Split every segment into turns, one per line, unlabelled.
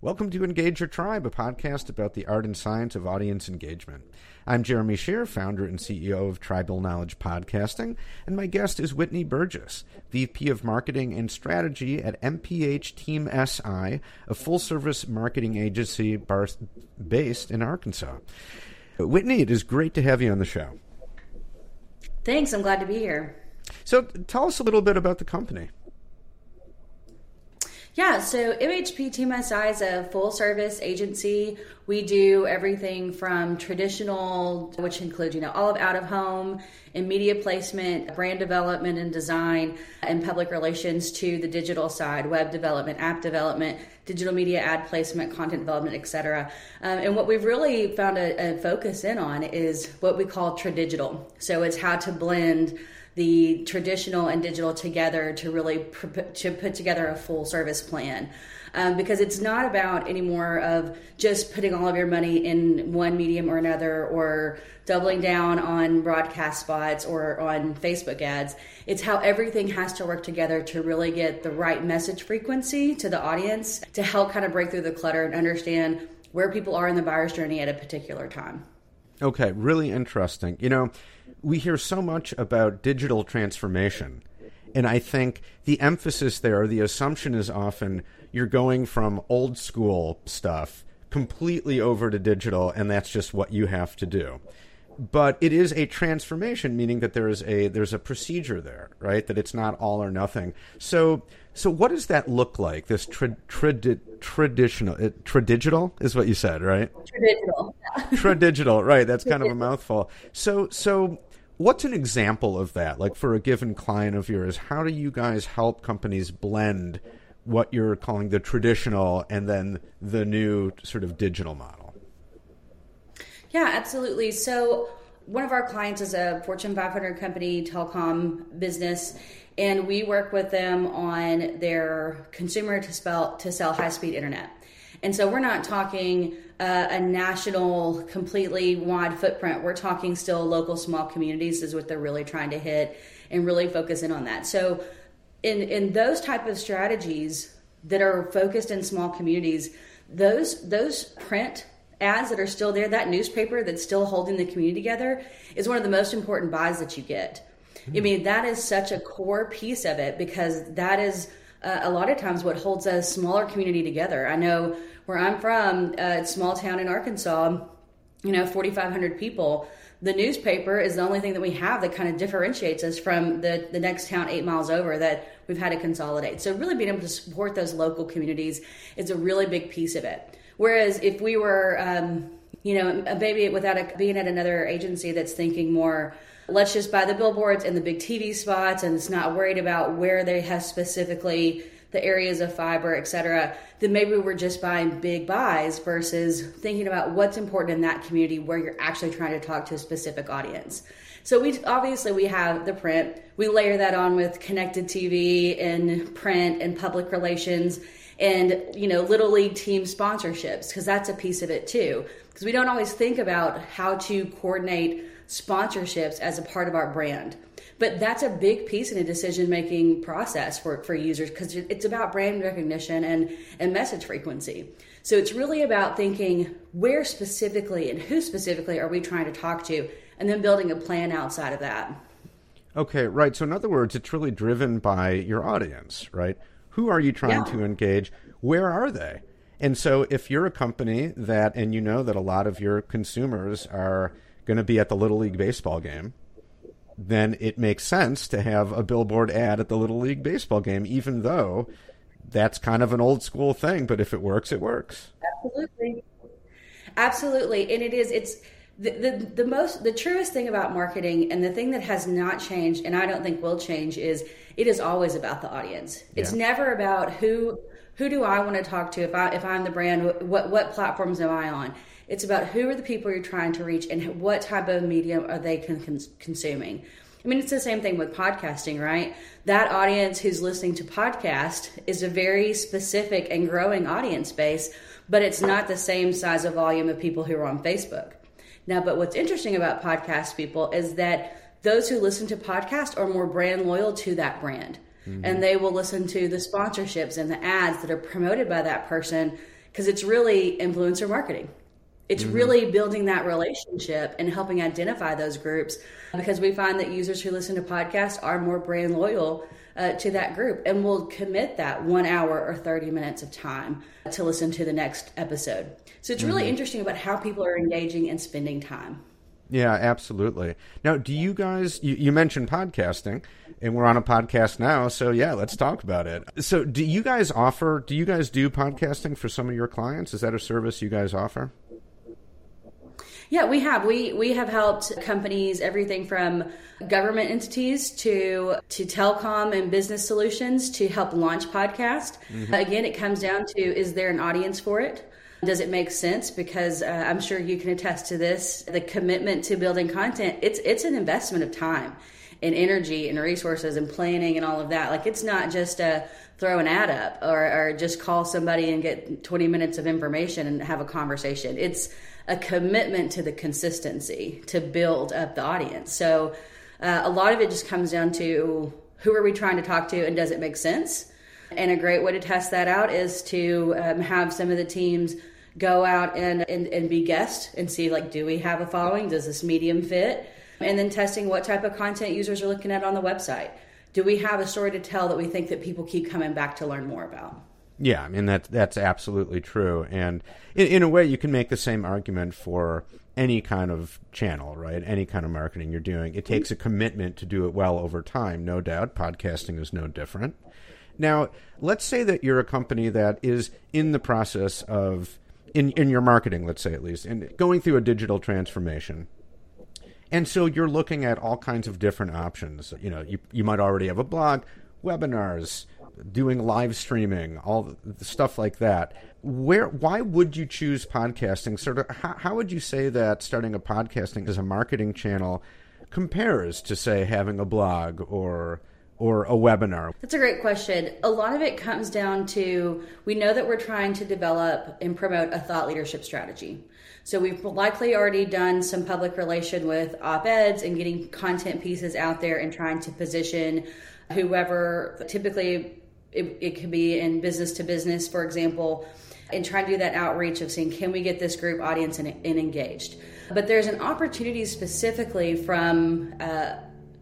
Welcome to Engage Your Tribe, a podcast about the art and science of audience engagement. I'm Jeremy Shere, founder and CEO of Tribal Knowledge Podcasting, and my guest is Whitney Burgess, VP of Marketing and Strategy at MPH Team SI, a full service marketing agency bar- based in Arkansas. Whitney, it is great to have you on the show.
Thanks, I'm glad to be here.
So, tell us a little bit about the company.
Yeah, so MHP Team SI is a full service agency. We do everything from traditional, which includes, you know, all of out of home and media placement, brand development and design, and public relations to the digital side, web development, app development, digital media ad placement, content development, etc. Um, and what we've really found a, a focus in on is what we call tradigital. So it's how to blend the traditional and digital together to really to put together a full service plan. Um, because it's not about anymore of just putting all of your money in one medium or another or doubling down on broadcast spots or on Facebook ads. It's how everything has to work together to really get the right message frequency to the audience to help kind of break through the clutter and understand where people are in the buyer's journey at a particular time.
Okay, really interesting. You know, we hear so much about digital transformation. And I think the emphasis there, the assumption is often you're going from old school stuff completely over to digital, and that's just what you have to do. But it is a transformation, meaning that there is a there's a procedure there, right? That it's not all or nothing. So so what does that look like? This tra- tradi- traditional, uh, tradigital is what you said, right?
Tradigital.
tradigital, right? That's kind of a mouthful. So so What's an example of that? Like for a given client of yours, how do you guys help companies blend what you're calling the traditional and then the new sort of digital model?
Yeah, absolutely. So one of our clients is a Fortune 500 company, telecom business, and we work with them on their consumer to, spell, to sell high speed internet. And so we're not talking uh, a national, completely wide footprint. We're talking still local small communities is what they're really trying to hit and really focus in on that. So in in those type of strategies that are focused in small communities, those those print ads that are still there, that newspaper that's still holding the community together is one of the most important buys that you get. I mean, that is such a core piece of it because that is uh, a lot of times what holds a smaller community together. I know where I'm from, a small town in Arkansas, you know, 4,500 people. The newspaper is the only thing that we have that kind of differentiates us from the, the next town eight miles over that we've had to consolidate. So, really being able to support those local communities is a really big piece of it. Whereas if we were, um, you know, maybe without a, being at another agency that's thinking more, let's just buy the billboards and the big TV spots and it's not worried about where they have specifically the areas of fiber, et cetera, then maybe we're just buying big buys versus thinking about what's important in that community where you're actually trying to talk to a specific audience. So we obviously we have the print. We layer that on with connected TV and print and public relations and you know little league team sponsorships because that's a piece of it too because we don't always think about how to coordinate sponsorships as a part of our brand. But that's a big piece in a decision making process for, for users because it's about brand recognition and, and message frequency. So it's really about thinking where specifically and who specifically are we trying to talk to, and then building a plan outside of that.
Okay, right. So, in other words, it's really driven by your audience, right? Who are you trying yeah. to engage? Where are they? And so, if you're a company that, and you know that a lot of your consumers are going to be at the Little League baseball game, then it makes sense to have a billboard ad at the Little League baseball game, even though that's kind of an old school thing. But if it works, it works.
Absolutely. Absolutely. And it is, it's, the, the, the most the truest thing about marketing and the thing that has not changed and i don't think will change is it is always about the audience it's never about who who do i want to talk to if i if i'm the brand what what platforms am i on it's about who are the people you're trying to reach and what type of medium are they con- consuming. I mean, it's the same thing with podcasting, right? That audience who's listening to podcast is a very specific and growing audience base, but it's not the same size of volume of people who are on Facebook. Now, but what's interesting about podcast people is that those who listen to podcast are more brand loyal to that brand. Mm-hmm. And they will listen to the sponsorships and the ads that are promoted by that person because it's really influencer marketing. It's mm-hmm. really building that relationship and helping identify those groups because we find that users who listen to podcasts are more brand loyal uh, to that group and will commit that one hour or 30 minutes of time to listen to the next episode. So it's really mm-hmm. interesting about how people are engaging and spending time.
Yeah, absolutely. Now, do you guys, you, you, mentioned podcasting, and we're on a podcast now, so yeah, let's talk about it. So, do you guys offer, do you guys do podcasting for some of your clients? Is that a service you guys offer?
Yeah, we have. We we have helped companies everything from government entities to to telecom and business solutions to help launch podcast. Mm-hmm. Again, it comes down to is there an audience for it? Does it make sense? Because uh, I'm sure you can attest to this. The commitment to building content, it's it's an investment of time and energy and resources and planning and all of that. Like it's not just a throw an ad up or, or just call somebody and get 20 minutes of information and have a conversation. It's a commitment to the consistency to build up the audience. So uh, a lot of it just comes down to who are we trying to talk to and does it make sense? And a great way to test that out is to um, have some of the teams go out and, and, and be guests and see like, do we have a following? Does this medium fit? And then testing what type of content users are looking at on the website. Do we have a story to tell that we think that people keep coming back to learn more about?
Yeah, I mean that that's absolutely true, and in, in, a way, you can make the same argument for any kind of channel, right? Any kind of marketing you're doing, it takes a commitment to do it well over time, no doubt. Podcasting is no different. Now, let's say that you're a company that is in the process of in in your marketing, let's say at least, and going through a digital transformation. And so you're looking at all kinds of different options. You know, you you might already have a blog, webinars, doing live streaming, all the stuff like that. Where, why would you choose podcasting? Sort of, how, how would you say that starting a podcasting as a marketing channel compares to, say, having a blog or or a webinar?
That's a great question. A lot of it comes down to we know that we're trying to develop and promote a thought leadership strategy. So we've likely already done some public relation with op eds and getting content pieces out there and trying to position whoever typically it, it could be in business to business, for example, and trying to do that outreach of saying, can we get this group audience and, engaged? But there's an opportunity specifically from uh,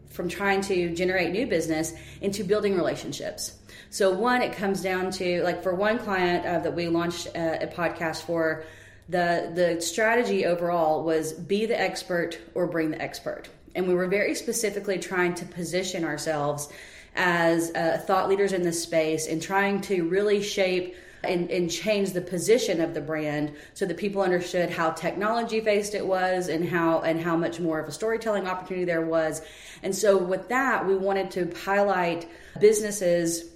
from trying to generate new business into building relationships. So one, it comes down to like for one client uh, that we launched a, a podcast for, the the strategy overall was be the expert or bring the expert, and we were very specifically trying to position ourselves as uh, thought leaders in this space and trying to really shape and, and, change the position of the brand so that people understood how technology based it was and how and how much more of a storytelling opportunity there was. And so with that we wanted to highlight businesses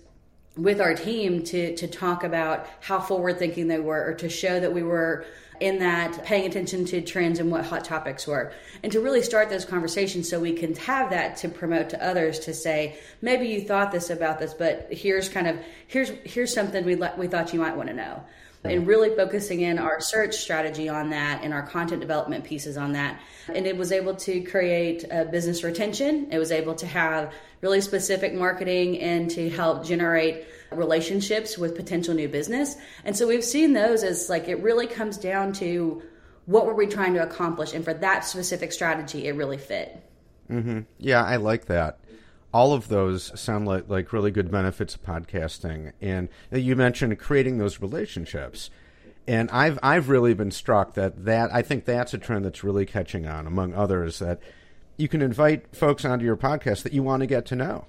with our team to to talk about how forward thinking they were or to show that we were in that paying attention to trends and what hot topics were. And to really start those conversations so we can have that to promote to others to say maybe you thought this about this but here's kind of here's here's something we we thought you might want to know and really focusing in our search strategy on that and our content development pieces on that. And it was able to create business retention. It was able to have really specific marketing and to help generate relationships with potential new business. And so we've seen those as like it really comes down to what were we trying to accomplish, and for that specific strategy, it really fit.
Mm-hmm. Yeah, I like that. All of those sound like like really good benefits of podcasting, and you mentioned creating those relationships. And I've I've really been struck that that I think that's a trend that's really catching on among others that you can invite folks onto your podcast that you want to get to know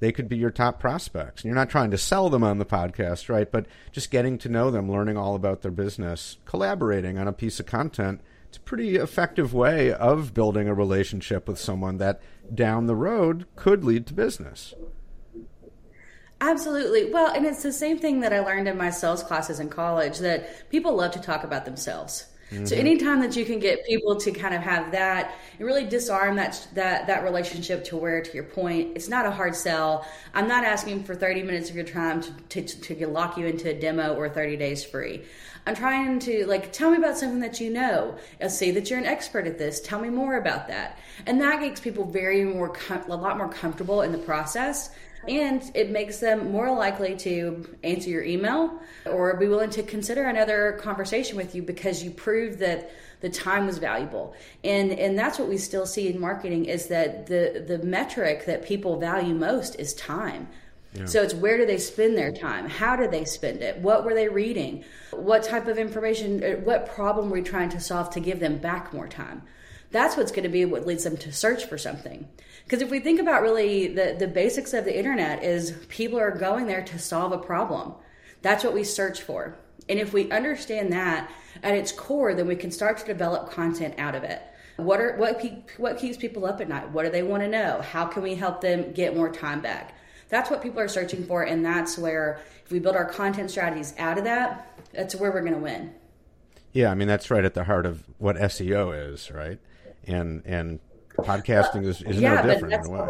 they could be your top prospects. And you're not trying to sell them on the podcast, right? But just getting to know them, learning all about their business, collaborating on a piece of content. It's a pretty effective way of building a relationship with someone that down the road could lead to business.
Absolutely. Well, and it's the same thing that I learned in my sales classes in college that people love to talk about themselves. Mm-hmm. So anytime that you can get people to kind of have that, and really disarm that that that relationship to where, to your point, it's not a hard sell. I'm not asking for 30 minutes of your time to, to, to lock you into a demo or 30 days free. I'm trying to like tell me about something that you know. I'll see that you're an expert at this. Tell me more about that, and that makes people very more com- a lot more comfortable in the process and it makes them more likely to answer your email or be willing to consider another conversation with you because you proved that the time was valuable and and that's what we still see in marketing is that the the metric that people value most is time yeah. So it's where do they spend their time? How do they spend it? What were they reading? What type of information, uh, what problem were we trying to solve to give them back more time? That's what's going to be what leads them to search for something. Because if we think about really the, the basics of the internet is people are going there to solve a problem. That's what we search for. And if we understand that at its core, then we can start to develop content out of it. What are what what keeps people up at night? What do they want to know? How can we help them get more time back? That's what people are searching for, and that's where if we build our content strategies out of that, that's where we're going to win.
Yeah, I mean that's right at the heart of what SEO is, right? And and podcasting is, is yeah, no different in a way.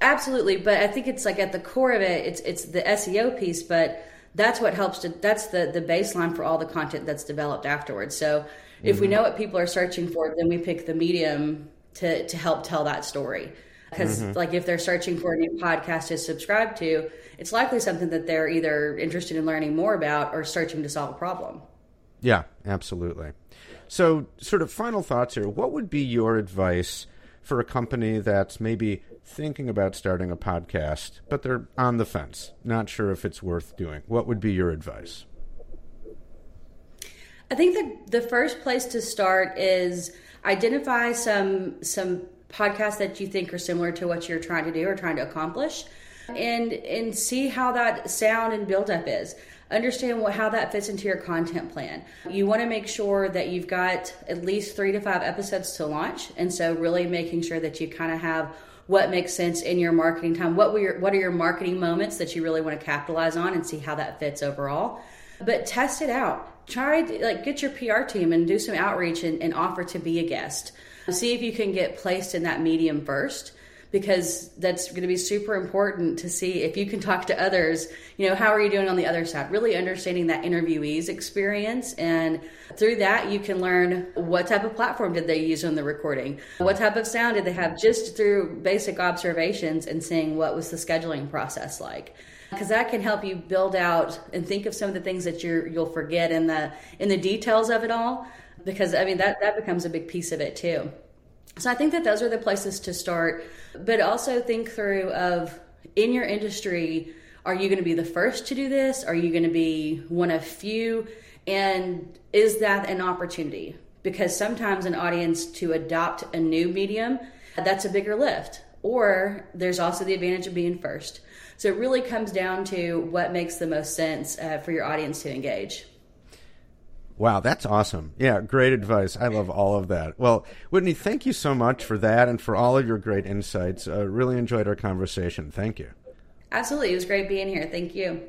absolutely, but I think it's like at the core of it, it's it's the SEO piece, but that's what helps to that's the the baseline for all the content that's developed afterwards. So if mm-hmm. we know what people are searching for, then we pick the medium to to help tell that story. Because mm-hmm. like if they're searching for a new podcast to subscribe to, it's likely something that they're either interested in learning more about or searching to solve a problem.
Yeah, absolutely. So, sort of final thoughts here. What would be your advice for a company that's maybe thinking about starting a podcast, but they're on the fence, not sure if it's worth doing? What would be your advice?
I think the the first place to start is identify some some podcasts that you think are similar to what you're trying to do or trying to accomplish and and see how that sound and build up is understand what, how that fits into your content plan. You want to make sure that you've got at least three to five episodes to launch, and so really making sure that you kind of have what makes sense in your marketing time. What were your, what are your marketing moments that you really want to capitalize on, and see how that fits overall. But test it out. Try like get your PR team and do some outreach and, and offer to be a guest. See if you can get placed in that medium first because that's going to be super important to see if you can talk to others you know how are you doing on the other side? Really understanding that interviewee's experience and through that you can learn what type of platform did they use on the recording? What type of sound did they have? Just through basic observations and seeing what was the scheduling process like. Because that can help you build out and think of some of the things that you you'll forget in the in the details of it all because i mean that that becomes a big piece of it too so I think that those are the places to start, but also think through of in your industry, are you going to be the first to do this? Are you going to be one of few? And is that an opportunity? Because sometimes an audience to adopt a new medium, that's a bigger lift. Or there's also the advantage of being first. So it really comes down to what makes the most sense uh, for your audience to engage.
Wow, that's awesome. Yeah, great advice. I love all of that. Well, Whitney, thank you so much for that and for all of your great insights. Uh, really enjoyed our conversation. Thank you.
Absolutely. It was great being here. Thank you.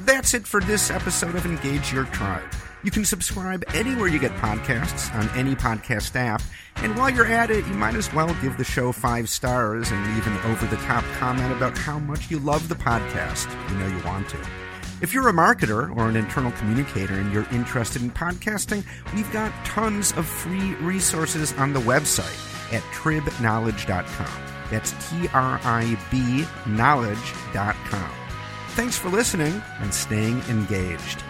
That's it for this episode of Engage Your Tribe. You can subscribe anywhere you get podcasts on any podcast app. And while you're at it, you might as well give the show five stars and leave an over the top comment about how much you love the podcast. You know you want to. If you're a marketer or an internal communicator and you're interested in podcasting, we've got tons of free resources on the website at tribknowledge.com. That's T R I B knowledge.com. Thanks for listening and staying engaged.